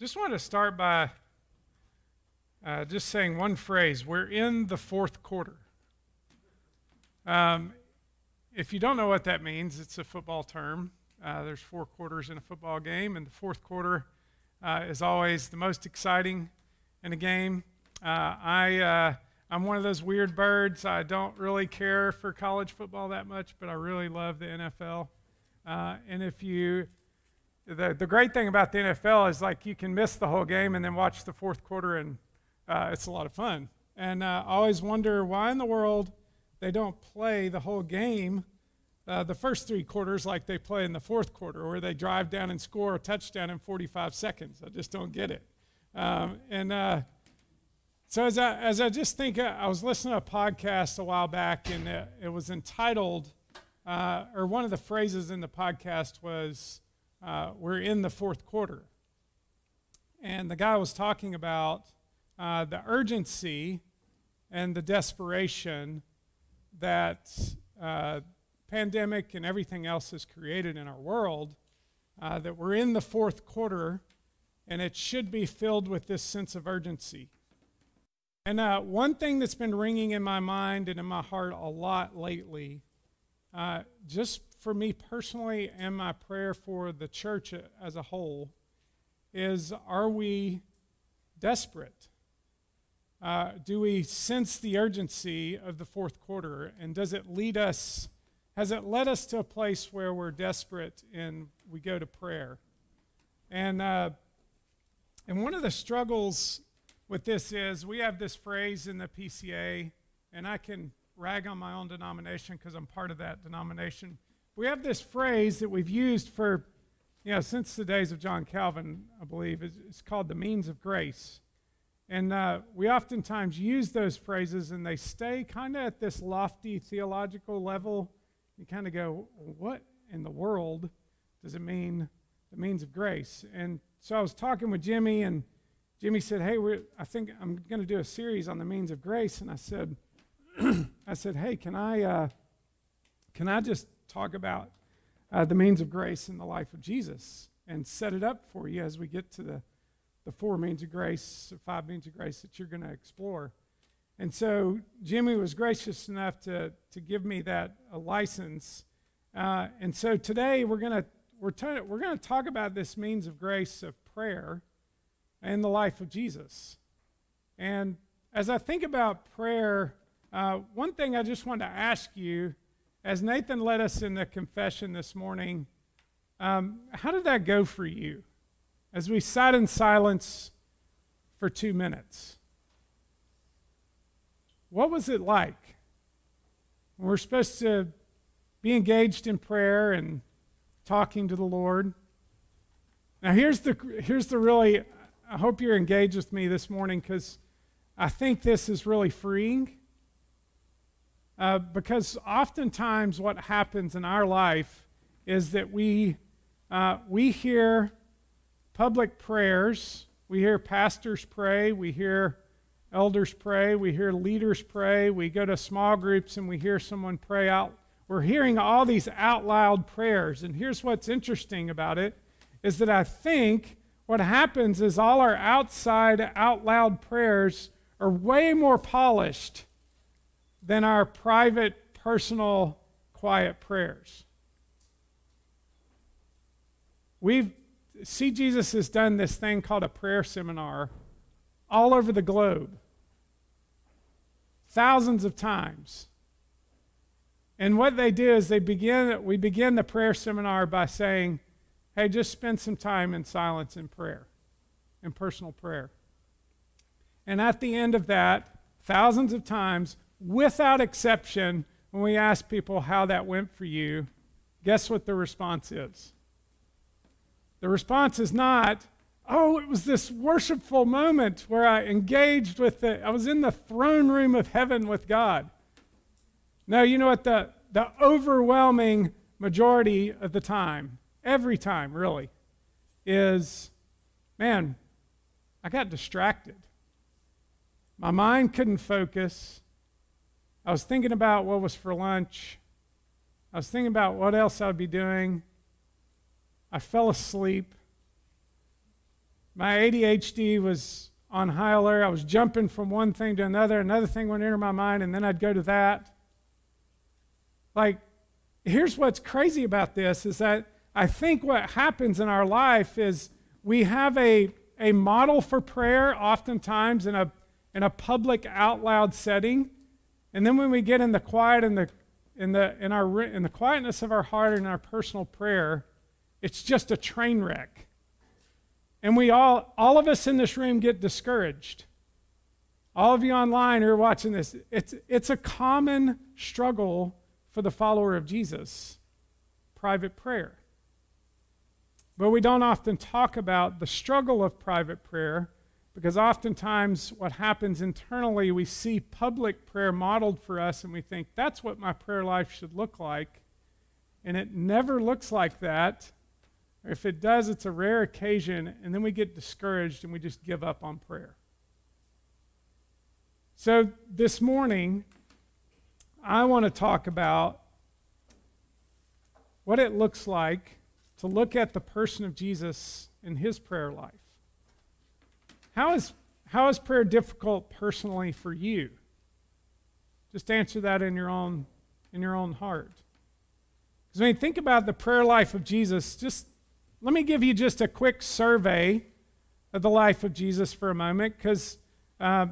Just want to start by uh, just saying one phrase. We're in the fourth quarter. Um, if you don't know what that means, it's a football term. Uh, there's four quarters in a football game, and the fourth quarter uh, is always the most exciting in a game. Uh, I, uh, I'm one of those weird birds. I don't really care for college football that much, but I really love the NFL. Uh, and if you the, the great thing about the NFL is like you can miss the whole game and then watch the fourth quarter, and uh, it's a lot of fun. And uh, I always wonder why in the world they don't play the whole game, uh, the first three quarters, like they play in the fourth quarter, where they drive down and score a touchdown in 45 seconds. I just don't get it. Um, and uh, so as I, as I just think, uh, I was listening to a podcast a while back, and it, it was entitled, uh, or one of the phrases in the podcast was, uh, we're in the fourth quarter. And the guy was talking about uh, the urgency and the desperation that uh, pandemic and everything else has created in our world. Uh, that we're in the fourth quarter, and it should be filled with this sense of urgency. And uh, one thing that's been ringing in my mind and in my heart a lot lately, uh, just for me personally and my prayer for the church as a whole is are we desperate? Uh, do we sense the urgency of the fourth quarter? And does it lead us, has it led us to a place where we're desperate and we go to prayer? And, uh, and one of the struggles with this is we have this phrase in the PCA, and I can rag on my own denomination because I'm part of that denomination we have this phrase that we've used for, you know, since the days of John Calvin, I believe. It's, called the means of grace. And uh, we oftentimes use those phrases and they stay kind of at this lofty theological level. You kind of go, what in the world does it mean, the means of grace? And so I was talking with Jimmy, and Jimmy said, Hey, I think I'm going to do a series on the means of grace. And I said, I said, Hey, can I, uh, can I just talk about uh, the means of grace in the life of Jesus and set it up for you as we get to the, the four means of grace, or five means of grace that you're going to explore. And so Jimmy was gracious enough to, to give me that a license. Uh, and so today we're going to we're, t- we're going to talk about this means of grace of prayer and the life of Jesus. And as I think about prayer, uh, one thing I just want to ask you as Nathan led us in the confession this morning, um, how did that go for you as we sat in silence for two minutes? What was it like? We're supposed to be engaged in prayer and talking to the Lord. Now, here's the, here's the really, I hope you're engaged with me this morning because I think this is really freeing. Uh, because oftentimes what happens in our life is that we, uh, we hear public prayers, we hear pastors pray, we hear elders pray, we hear leaders pray, we go to small groups and we hear someone pray out. We're hearing all these out loud prayers. And here's what's interesting about it is that I think what happens is all our outside out loud prayers are way more polished than our private, personal, quiet prayers. We've see Jesus has done this thing called a prayer seminar all over the globe. Thousands of times. And what they do is they begin we begin the prayer seminar by saying, "Hey, just spend some time in silence and prayer, in personal prayer." And at the end of that, thousands of times, without exception, when we ask people how that went for you, guess what the response is? The response is not, oh, it was this worshipful moment where I engaged with the, I was in the throne room of heaven with God. No, you know what? The, the overwhelming majority of the time, every time really, is man, I got distracted. My mind couldn't focus. I was thinking about what was for lunch. I was thinking about what else I would be doing. I fell asleep. my ADHD was on high alert. I was jumping from one thing to another. Another thing went into my mind, and then I'd go to that. Like, here's what's crazy about this is that I think what happens in our life is we have a, a model for prayer oftentimes in a, in a public out loud setting. And then when we get in the quiet in the, in the, in our, in the quietness of our heart and our personal prayer, it's just a train wreck. And we all, all of us in this room get discouraged. All of you online who are watching this, it's, it's a common struggle for the follower of Jesus private prayer. But we don't often talk about the struggle of private prayer because oftentimes what happens internally, we see public prayer modeled for us and we think that's what my prayer life should look like. And it never looks like that. Or if it does, it's a rare occasion, and then we get discouraged and we just give up on prayer. So this morning, I want to talk about what it looks like to look at the person of Jesus in his prayer life. How is, how is prayer difficult personally for you? Just answer that in your own, in your own heart. Because when you think about the prayer life of Jesus, just let me give you just a quick survey of the life of Jesus for a moment, because uh,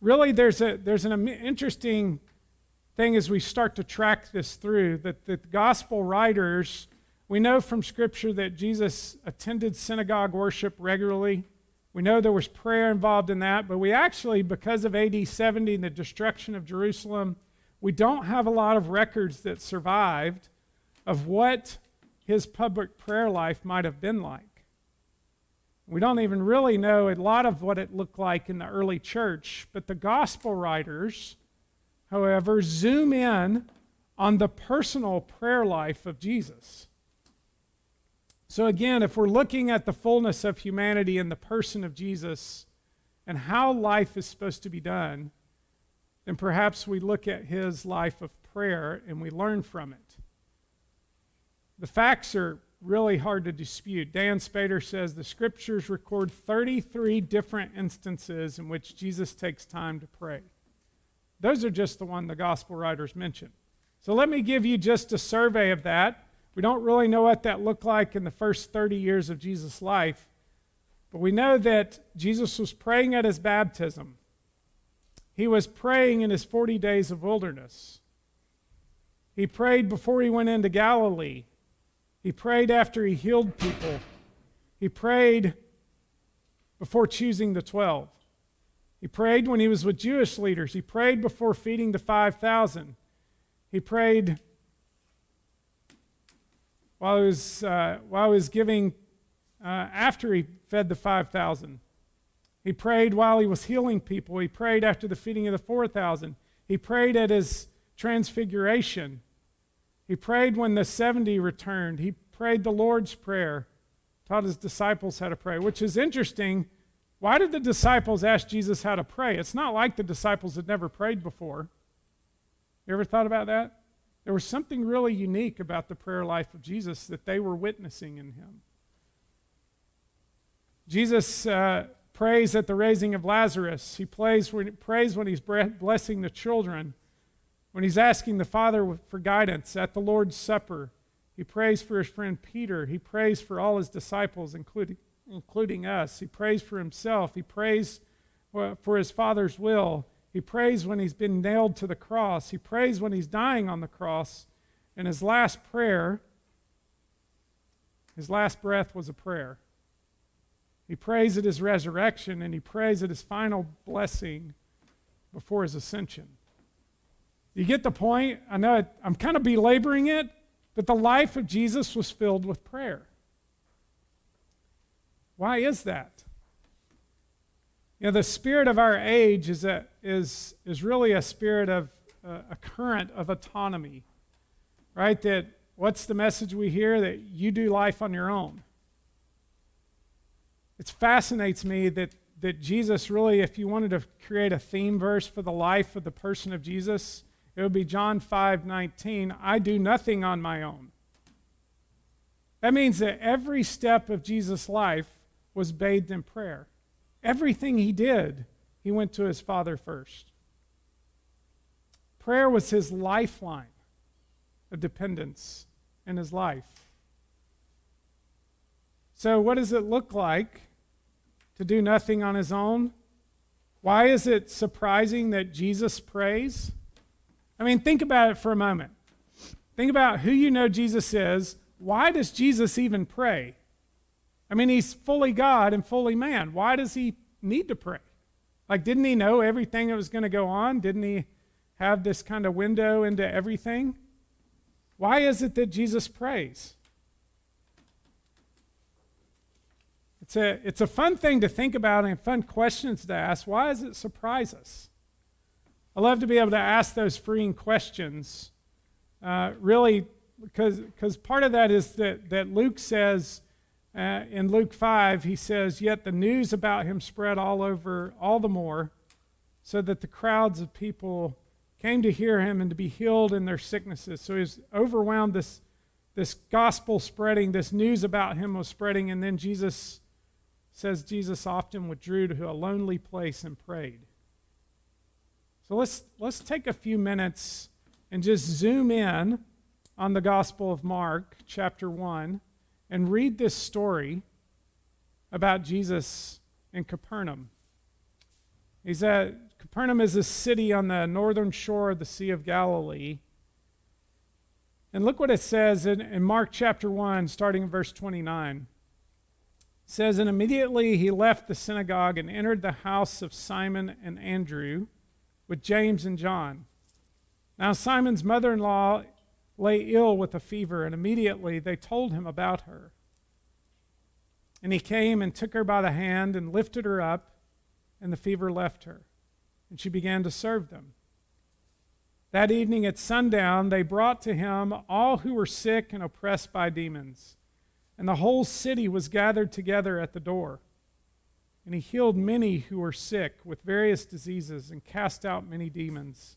really there's, a, there's an interesting thing as we start to track this through that the gospel writers we know from Scripture that Jesus attended synagogue worship regularly. We know there was prayer involved in that, but we actually, because of AD 70 and the destruction of Jerusalem, we don't have a lot of records that survived of what his public prayer life might have been like. We don't even really know a lot of what it looked like in the early church, but the gospel writers, however, zoom in on the personal prayer life of Jesus. So, again, if we're looking at the fullness of humanity in the person of Jesus and how life is supposed to be done, then perhaps we look at his life of prayer and we learn from it. The facts are really hard to dispute. Dann Spader says the scriptures record 33 different instances in which Jesus takes time to pray. Those are just the one the gospel writers mention. So let me give you just a survey of that we don't really know what that looked like in the first 30 years of Jesus' life, but we know that Jesus was praying at his baptism. He was praying in his 40 days of wilderness. He prayed before he went into Galilee. He prayed after he healed people. He prayed before choosing the 12. He prayed when he was with Jewish leaders. He prayed before feeding the 5,000. He prayed while he was, uh, while he was giving, uh, after he fed the 5,000. He prayed while he was healing people. He prayed after the feeding of the 4,000. He prayed at his transfiguration. He prayed when the 70 returned. He prayed the Lord's Prayer, taught his disciples how to pray, which is interesting. Why did the disciples ask Jesus how to pray? It's not like the disciples had never prayed before. You ever thought about that? There was something really unique about the prayer life of Jesus that they were witnessing in him. Jesus uh, prays at the raising of Lazarus. He prays when, prays when he's blessing the children, when he's asking the Father for guidance at the Lord's Supper. He prays for his friend Peter. He prays for all his disciples, including, including us. He prays for himself. He prays for his Father's will. He prays when he's been nailed to the cross. He prays when he's dying on the cross. And his last prayer, his last breath was a prayer. He prays at his resurrection and he prays at his final blessing before his ascension. You get the point? I know I'm kind of belaboring it, but the life of Jesus was filled with prayer. Why is that? You know, the spirit of our age is, a, is, is really a spirit of uh, a current of autonomy, right? That what's the message we hear? That you do life on your own. It fascinates me that, that Jesus really, if you wanted to create a theme verse for the life of the person of Jesus, it would be John 5 19. I do nothing on my own. That means that every step of Jesus' life was bathed in prayer. Everything he did, he went to his Father first. Prayer was his lifeline of dependence in his life. So, what does it look like to do nothing on his own? Why is it surprising that Jesus prays? I mean, think about it for a moment. Think about who you know Jesus is. Why does Jesus even pray? I mean, he's fully God and fully man. Why does he need to pray? Like, didn't he know everything that was going to go on? Didn't he have this kind of window into everything? Why is it that Jesus prays? It's a, it's a fun thing to think about and fun questions to ask. Why does it surprise us? I love to be able to ask those freeing questions. Uh, really, because part of that is that, that Luke says uh, in Luke 5, he says, Yet the news about him spread all over, all the more, so that the crowds of people came to hear him and to be healed in their sicknesses. So he's overwhelmed. This, this gospel spreading, this news about him was spreading, and then Jesus says Jesus often withdrew to a lonely place and prayed. So let's, let's take a few minutes and just zoom in on the Gospel of Mark, chapter 1 and read this story about Jesus in Capernaum. He's at Capernaum is a city on the northern shore of the Sea of Galilee. And look what it says in, in Mark chapter 1, starting in verse 29. It says, And immediately he left the synagogue and entered the house of Simon and Andrew with James and John. Now, Simon's mother in law lay ill with a fever, and immediately they told him about her. And he came and took her by the hand and lifted her up, and the fever left her, and she began to serve them. That evening at sundown, they brought to him all who were sick and oppressed by demons, and the whole city was gathered together at the door. And he healed many who were sick with various diseases and cast out many demons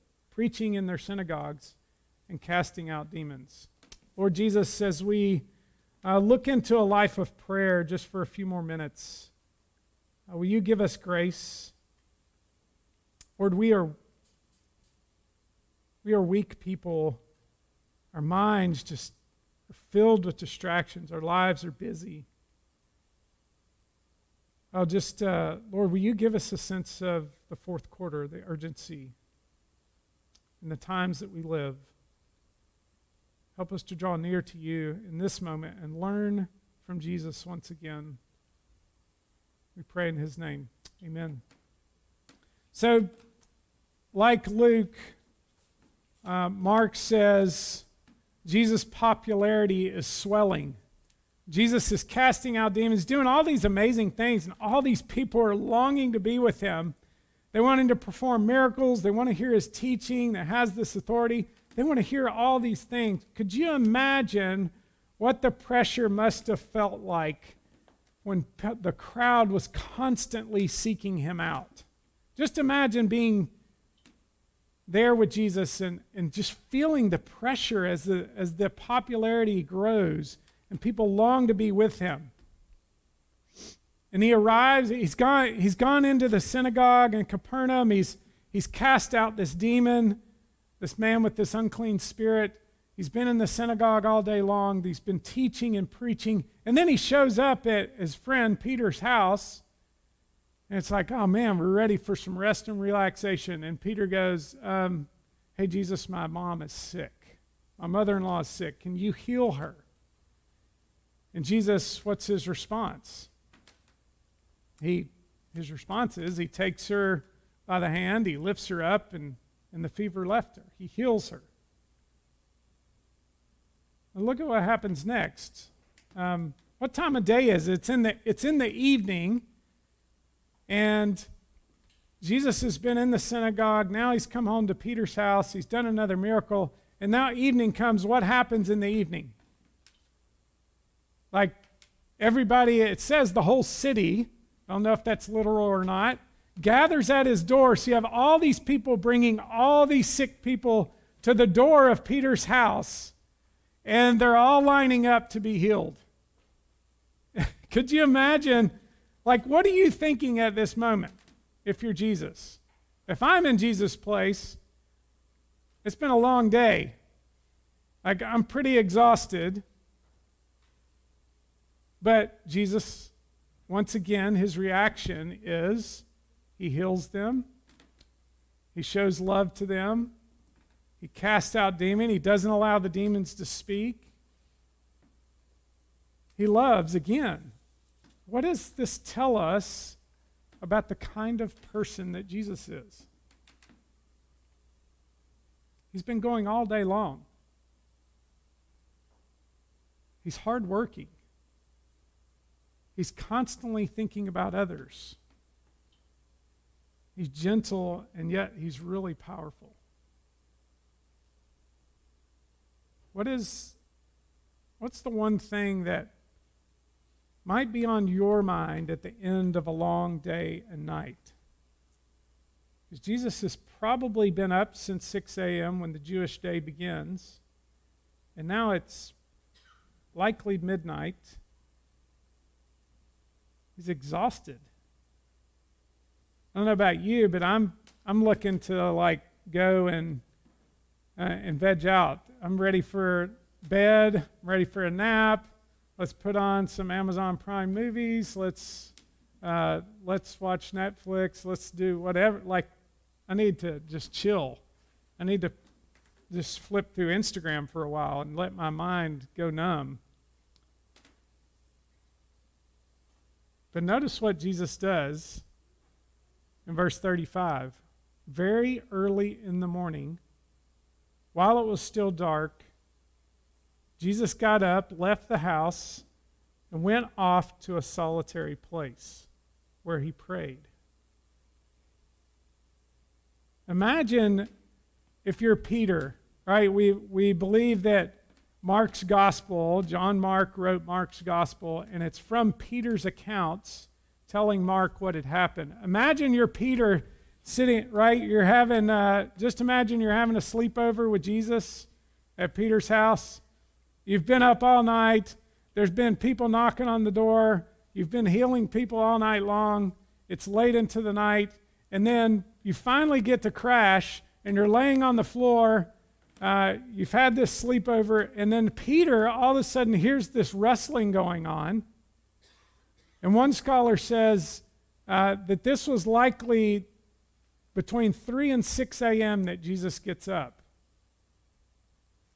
preaching in their synagogues, and casting out demons. Lord Jesus, as we uh, look into a life of prayer just for a few more minutes, uh, will you give us grace? Lord, we are, we are weak people. Our minds just are filled with distractions. Our lives are busy. I'll just, uh, Lord, will you give us a sense of the fourth quarter, the urgency in the times that we live. Help us to draw near to you in this moment and learn from Jesus once again. We pray in his name. Amen. So, like Luke, uh, Mark says Jesus' popularity is swelling. Jesus is casting out demons, doing all these amazing things, and all these people are longing to be with him. They want him to perform miracles. They want to hear his teaching that has this authority. They want to hear all these things. Could you imagine what the pressure must have felt like when the crowd was constantly seeking him out? Just imagine being there with Jesus and, and just feeling the pressure as the, as the popularity grows and people long to be with him. And he arrives, he's gone, he's gone into the synagogue in Capernaum. He's, he's cast out this demon, this man with this unclean spirit. He's been in the synagogue all day long. He's been teaching and preaching. And then he shows up at his friend Peter's house. And it's like, oh man, we're ready for some rest and relaxation. And Peter goes, um, Hey, Jesus, my mom is sick. My mother in law is sick. Can you heal her? And Jesus, what's his response? He, his response is he takes her by the hand, he lifts her up, and, and the fever left her. He heals her. Look at what happens next. Um, What time of day is it? It's in the, it's in the evening, and Jesus has been in the synagogue. Now he's come home to Peter's house. He's done another miracle. And now evening comes. What happens in the evening? Like everybody, it says the whole city, I don't know if that's literal or not, gathers at his door. So you have all these people bringing all these sick people to the door of Peter's house, and they're all lining up to be healed. Could you imagine? Like, what are you thinking at this moment if you're Jesus? If I'm in Jesus' place, it's been a long day. Like, I'm pretty exhausted. But Jesus, once again, his reaction is he heals them, he shows love to them, he casts out demon, he doesn't allow the demons to speak. He loves again. What does this tell us about the kind of person that Jesus is? He's been going all day long. He's hardworking. He's constantly thinking about others. He's gentle, and yet he's really powerful. What is what's the one thing that might be on your mind at the end of a long day and night? Because Jesus has probably been up since 6 a.m. when the Jewish day begins, and now it's likely midnight. He's exhausted. I don't know about you, but I'm I'm looking to like go and uh, and veg out. I'm ready for bed. I'm ready for a nap. Let's put on some Amazon Prime movies. Let's uh, let's watch Netflix. Let's do whatever. Like, I need to just chill. I need to just flip through Instagram for a while and let my mind go numb. But notice what Jesus does in verse 35. Very early in the morning, while it was still dark, Jesus got up, left the house, and went off to a solitary place where he prayed. Imagine if you're Peter, right? We, we believe that Mark's gospel, John Mark wrote Mark's gospel, and it's from Peter's accounts telling Mark what had happened. Imagine you're Peter sitting, right? You're having, uh, just imagine you're having a sleepover with Jesus at Peter's house. You've been up all night. There's been people knocking on the door. You've been healing people all night long. It's late into the night. And then you finally get to crash, and you're laying on the floor uh, you've had this sleepover, and then Peter all of a sudden hears this wrestling going on. And one scholar says uh, that this was likely between 3 and 6 a.m. that Jesus gets up.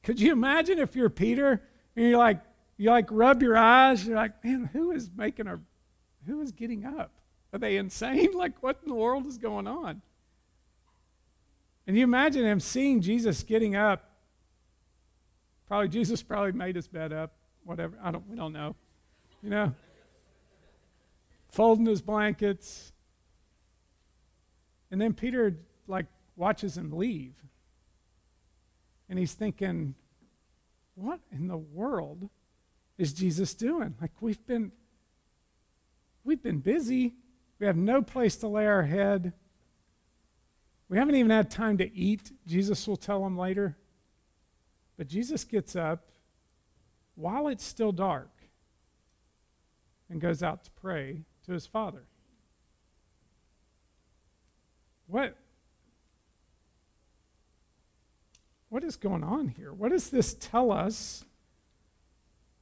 Could you imagine if you're Peter and you're like, you like rub your eyes, you're like, man, who is making a, who is getting up? Are they insane? Like, what in the world is going on? And you imagine him seeing Jesus getting up. Probably Jesus probably made his bed up, whatever. I don't we don't know. You know. Folding his blankets. And then Peter like watches him leave. And he's thinking, what in the world is Jesus doing? Like we've been we've been busy. We have no place to lay our head. We haven't even had time to eat, Jesus will tell them later. But Jesus gets up while it's still dark and goes out to pray to his Father. What, what is going on here? What does this tell us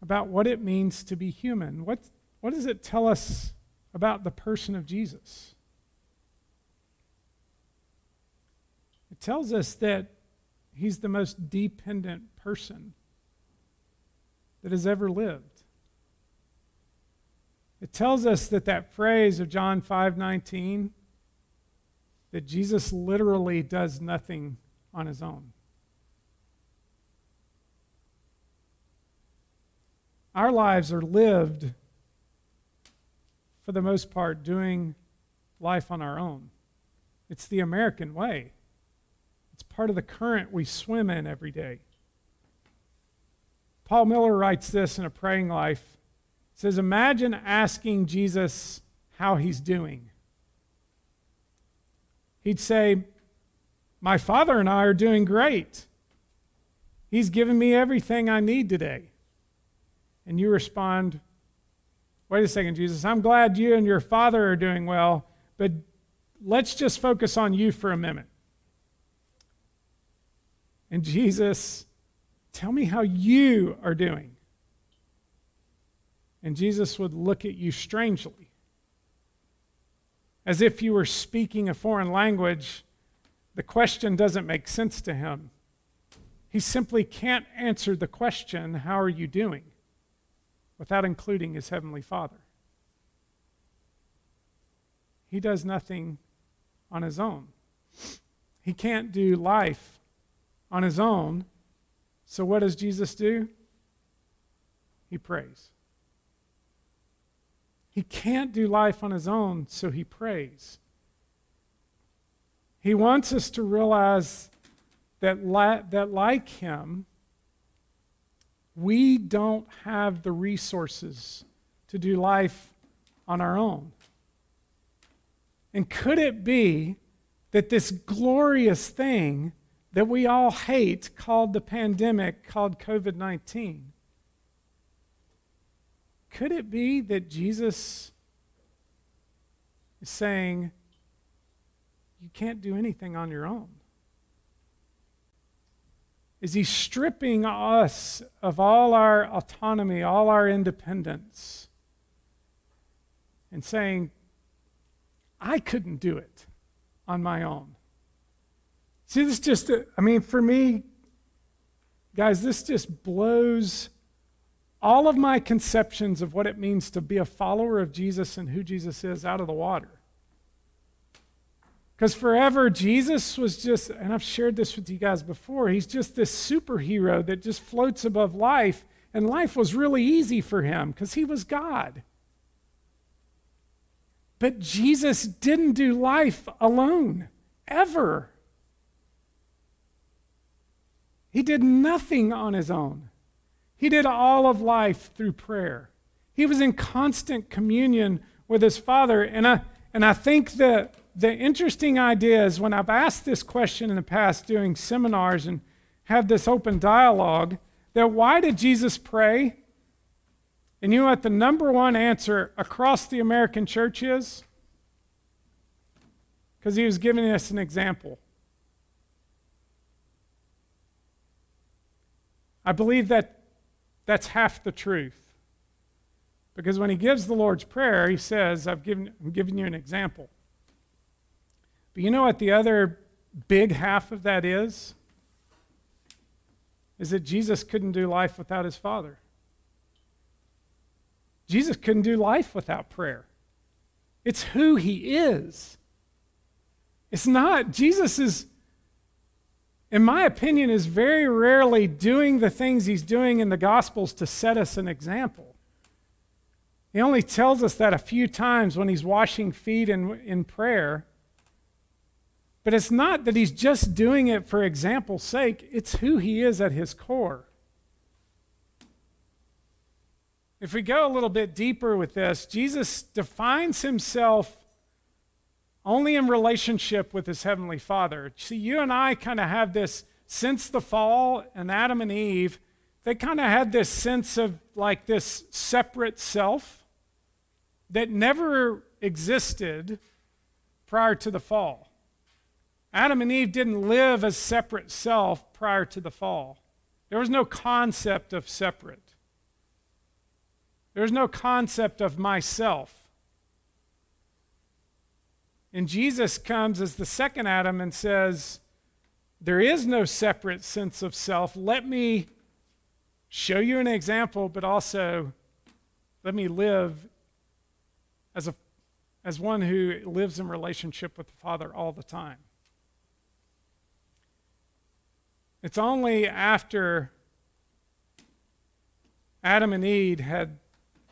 about what it means to be human? What, what does it tell us about the person of Jesus? Tells us that he's the most dependent person that has ever lived. It tells us that that phrase of John 5:19 that Jesus literally does nothing on his own. our lives are lived, for the most part, doing life on our own. It's the American way, it's part of the current we swim in every day. Paul Miller writes this in A Praying Life. He says, Imagine asking Jesus how he's doing. He'd say, My father and I are doing great. He's given me everything I need today. And you respond, Wait a second, Jesus, I'm glad you and your father are doing well, but let's just focus on you for a minute. And Jesus, tell me how you are doing. And Jesus would look at you strangely, as if you were speaking a foreign language. The question doesn't make sense to him. He simply can't answer the question, How are you doing? without including his heavenly Father. He does nothing on his own. He can't do life on his own. So, what does Jesus do? He prays. He can't do life on his own, so he prays. He wants us to realize that, la- that like him, we don't have the resources to do life on our own. And could it be that this glorious thing that we all hate, called the pandemic, called COVID 19, could it be that Jesus is saying, you can't do anything on your own? Is he stripping us of all our autonomy, all our independence, and saying, I couldn't do it on my own. See, this just, I mean, for me, guys, this just blows all of my conceptions of what it means to be a follower of Jesus and who Jesus is out of the water. Because forever, Jesus was just, and I've shared this with you guys before, he's just this superhero that just floats above life, and life was really easy for him because he was God. But Jesus didn't do life alone, ever. He did nothing on his own. He did all of life through prayer. He was in constant communion with his Father. And I, and I think that the interesting idea is when I've asked this question in the past doing seminars and have this open dialogue, that why did Jesus pray? And you know what the number one answer across the American church is? Because he was giving us an example. I believe that that's half the truth. Because when he gives the Lord's Prayer, he says, I've given, I'm giving you an example. But you know what the other big half of that is? Is that Jesus couldn't do life without his Father. Jesus couldn't do life without prayer. It's who he is. It's not, Jesus is, in my opinion, is very rarely doing the things he's doing in the Gospels to set us an example. He only tells us that a few times when he's washing feet in, in prayer. But it's not that he's just doing it for example's sake, it's who he is at his core. If we go a little bit deeper with this, Jesus defines himself only in relationship with his heavenly Father. See, you and I kind of have this since the fall and Adam and Eve, they kind of had this sense of like this separate self that never existed prior to the fall. Adam and Eve didn't live as separate self prior to the fall. There was no concept of separate. There's no concept of myself. And Jesus comes as the second Adam and says, There is no separate sense of self. Let me show you an example, but also let me live as, a, as one who lives in relationship with the Father all the time. It's only after Adam and Eve had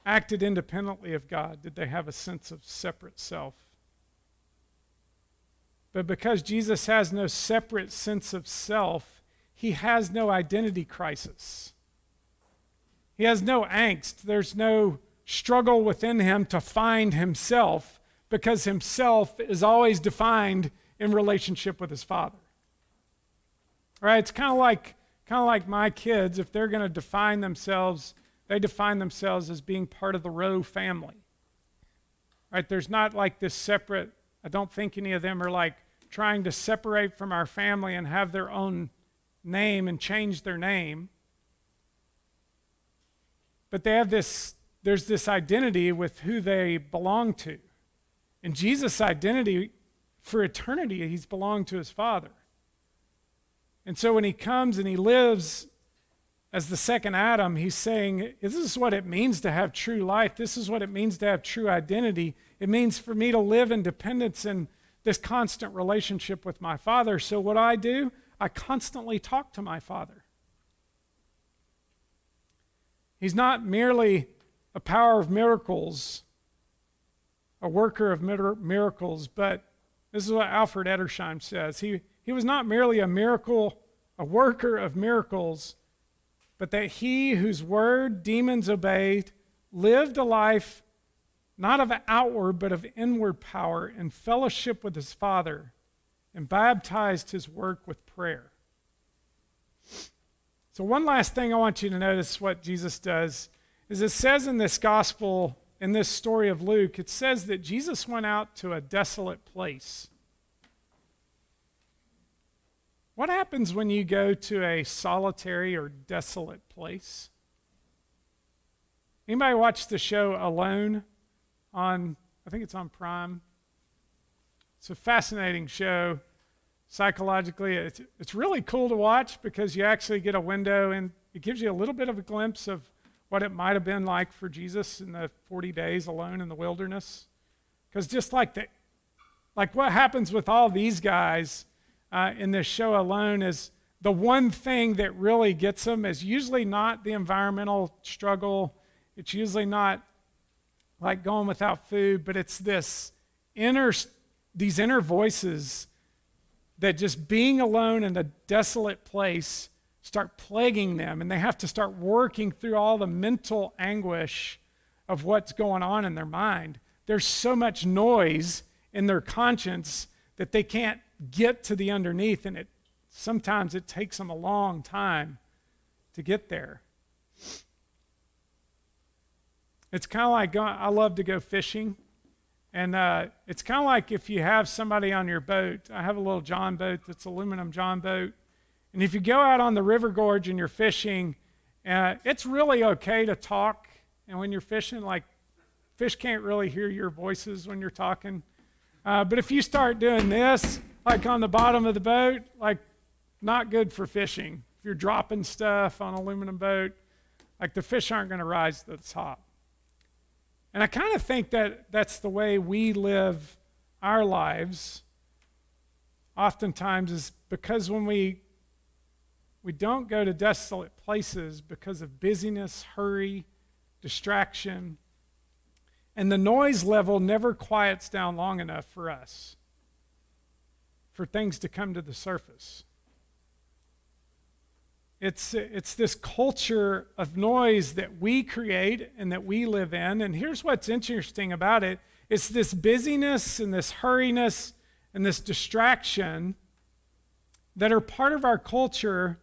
acted independently of God, did they have a sense of separate self? But because Jesus has no separate sense of self, he has no identity crisis. He has no angst. There's no struggle within him to find himself because himself is always defined in relationship with his father. Right? It's kind of like kind of like my kids if they're going to define themselves, they define themselves as being part of the Rowe family. Right? There's not like this separate I don't think any of them are like trying to separate from our family and have their own name and change their name. But they have this there's this identity with who they belong to. And Jesus' identity for eternity, he's belonged to his Father. And so when he comes and he lives as the second Adam, he's saying, This is what it means to have true life. This is what it means to have true identity. It means for me to live in dependence and this constant relationship with my Father. So what I do, I constantly talk to my Father. He's not merely a power of miracles, a worker of miracles, but this is what Alfred Edersheim says. He, he was not merely a miracle, a worker of miracles, but that he whose word demons obeyed lived a life not of outward, but of inward power in fellowship with his Father and baptized his work with prayer. So, one last thing I want you to notice what Jesus does is it says in this gospel, in this story of Luke, it says that Jesus went out to a desolate place. What happens when you go to a solitary or desolate place? Anybody watch the show Alone on, I think it's on Prime? It's a fascinating show. Psychologically, it's, it's really cool to watch because you actually get a window and it gives you a little bit of a glimpse of what it might have been like for Jesus in the 40 days alone in the wilderness. Because just like the, like what happens with all these guys uh, in this show alone is the one thing that really gets them is usually not the environmental struggle. It's usually not like going without food, but it's this inner, these inner voices that just being alone in a desolate place start plaguing them, and they have to start working through all the mental anguish of what's going on in their mind. There's so much noise in their conscience that they can't get to the underneath, and it sometimes it takes them a long time to get there. It's kind of like I love to go fishing. And uh, it's kind of like if you have somebody on your boat. I have a little John boat that's aluminum John boat. And if you go out on the river gorge and you're fishing, uh, it's really okay to talk. And when you're fishing, like fish can't really hear your voices when you're talking. Uh, but if you start doing this, like on the bottom of the boat, like not good for fishing. If you're dropping stuff on aluminum boat, like the fish aren't going to rise to the top. And I kind of think that that's the way we live our lives. Oftentimes is because when we we don't go to desolate places because of busyness, hurry, distraction. And the noise level never quiets down long enough for us for things to come to the surface. It's, it's this culture of noise that we create and that we live in. And here's what's interesting about it it's this busyness and this hurriness and this distraction that are part of our culture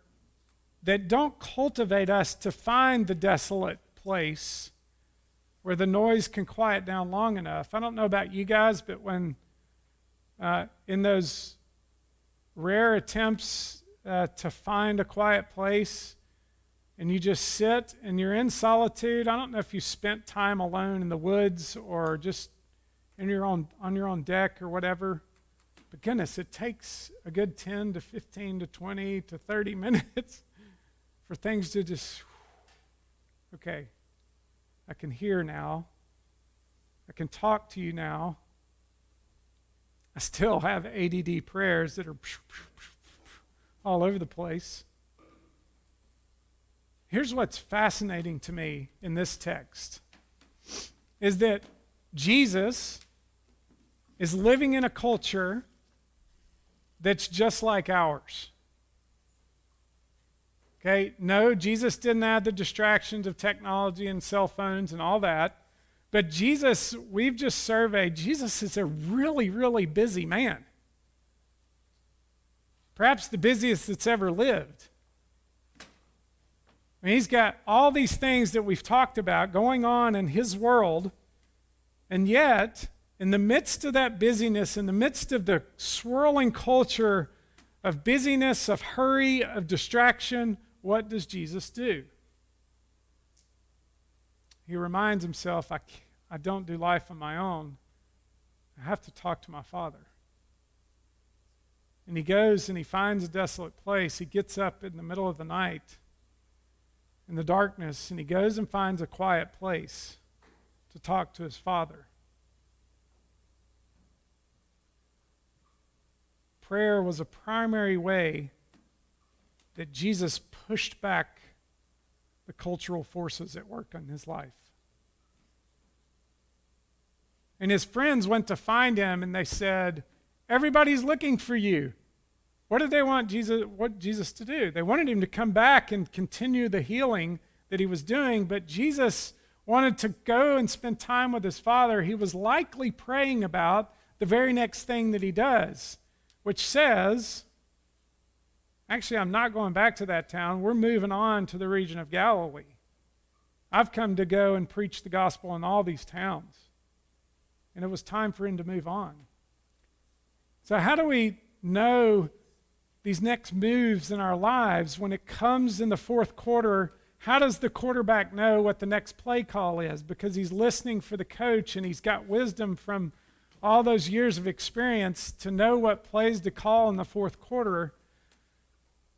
that don't cultivate us to find the desolate place where the noise can quiet down long enough. I don't know about you guys, but when uh, in those rare attempts uh, to find a quiet place and you just sit and you're in solitude, I don't know if you spent time alone in the woods or just in your own, on your own deck or whatever. But goodness, it takes a good 10 to 15 to 20 to 30 minutes for things to just, okay, I can hear now. I can talk to you now. I still have ADD prayers that are all over the place. here's what's fascinating to me in this text is that Jesus is living in a culture that's just like ours. Okay, no, Jesus didn't add the distractions of technology and cell phones and all that. But Jesus, we've just surveyed, Jesus is a really, really busy man. Perhaps the busiest that's ever lived. I mean, he's got all these things that we've talked about going on in his world, and yet, in the midst of that busyness, in the midst of the swirling culture of busyness, of hurry, of distraction, what does Jesus do? He reminds himself, I, I don't do life on my own. I have to talk to my Father. And he goes and he finds a desolate place. He gets up in the middle of the night in the darkness and he goes and finds a quiet place to talk to his Father. Prayer was a primary way that Jesus pushed back the cultural forces at work in his life. And his friends went to find him and they said, Everybody's looking for you. What did they want Jesus, what Jesus to do? They wanted him to come back and continue the healing that he was doing, but Jesus wanted to go and spend time with his Father. He was likely praying about the very next thing that he does, which says, Actually, I'm not going back to that town. We're moving on to the region of Galilee. I've come to go and preach the gospel in all these towns and it was time for him to move on. So, how do we know these next moves in our lives when it comes in the fourth quarter? How does the quarterback know what the next play call is? Because he's listening for the coach and he's got wisdom from all those years of experience to know what plays to call in the fourth quarter.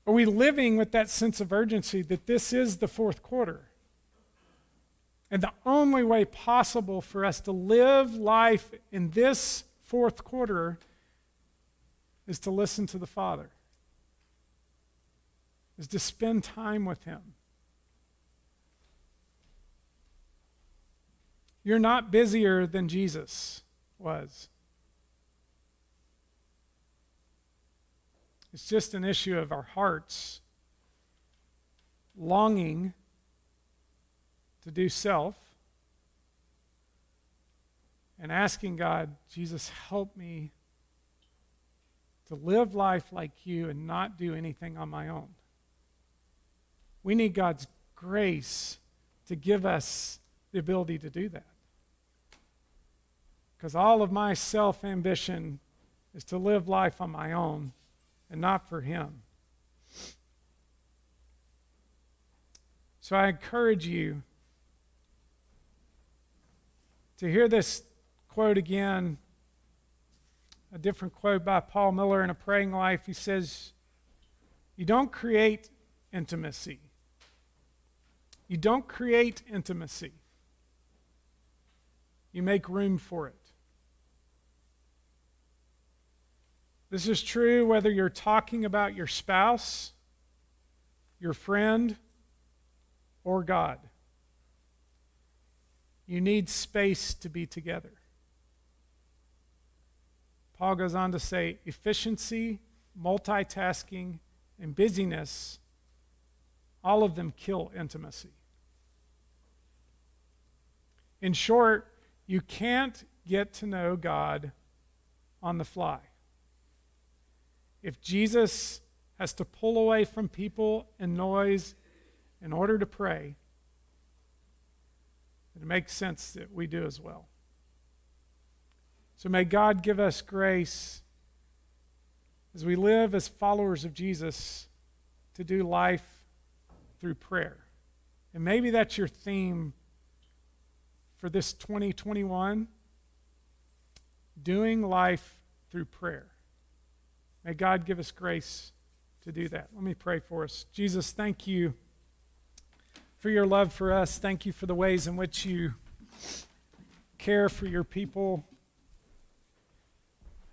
Are we living with that sense of urgency that this is the fourth quarter? And the only way possible for us to live life in this fourth quarter is to listen to the Father, is to spend time with Him. You're not busier than Jesus was. It's just an issue of our hearts longing to do self and asking God, Jesus, help me to live life like you and not do anything on my own. We need God's grace to give us the ability to do that. Because all of my self ambition is to live life on my own and not for Him. So I encourage you to hear this quote again, a different quote by Paul Miller in A Praying Life. He says, You don't create intimacy. You don't create intimacy. You make room for it. This is true whether you're talking about your spouse, your friend, or God. You need space to be together. Paul goes on to say efficiency, multitasking, and busyness, all of them kill intimacy. In short, you can't get to know God on the fly. If Jesus has to pull away from people and noise in order to pray, it makes sense that we do as well. So may God give us grace as we live as followers of Jesus to do life through prayer. And maybe that's your theme for this 2021 doing life through prayer. May God give us grace to do that. Let me pray for us. Jesus, thank you for your love for us. Thank you for the ways in which you care for your people.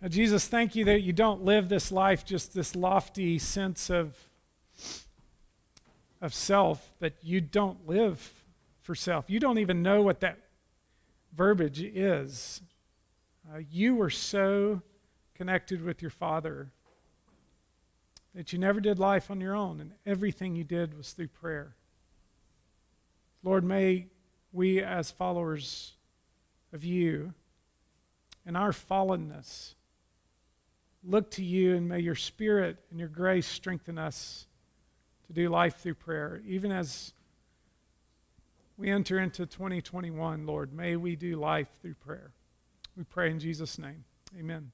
Jesus, thank you that you don't live this life just this lofty sense of of self, but you don't live for self. You don't even know what that verbiage is. Uh, you were so connected with your Father that you never did life on your own, and everything you did was through prayer. Lord, may we, as followers of you, in our fallenness, look to you, and may your Spirit and your grace strengthen us to do life through prayer. Even as we enter into 2021, Lord, may we do life through prayer. We pray in Jesus' name. Amen.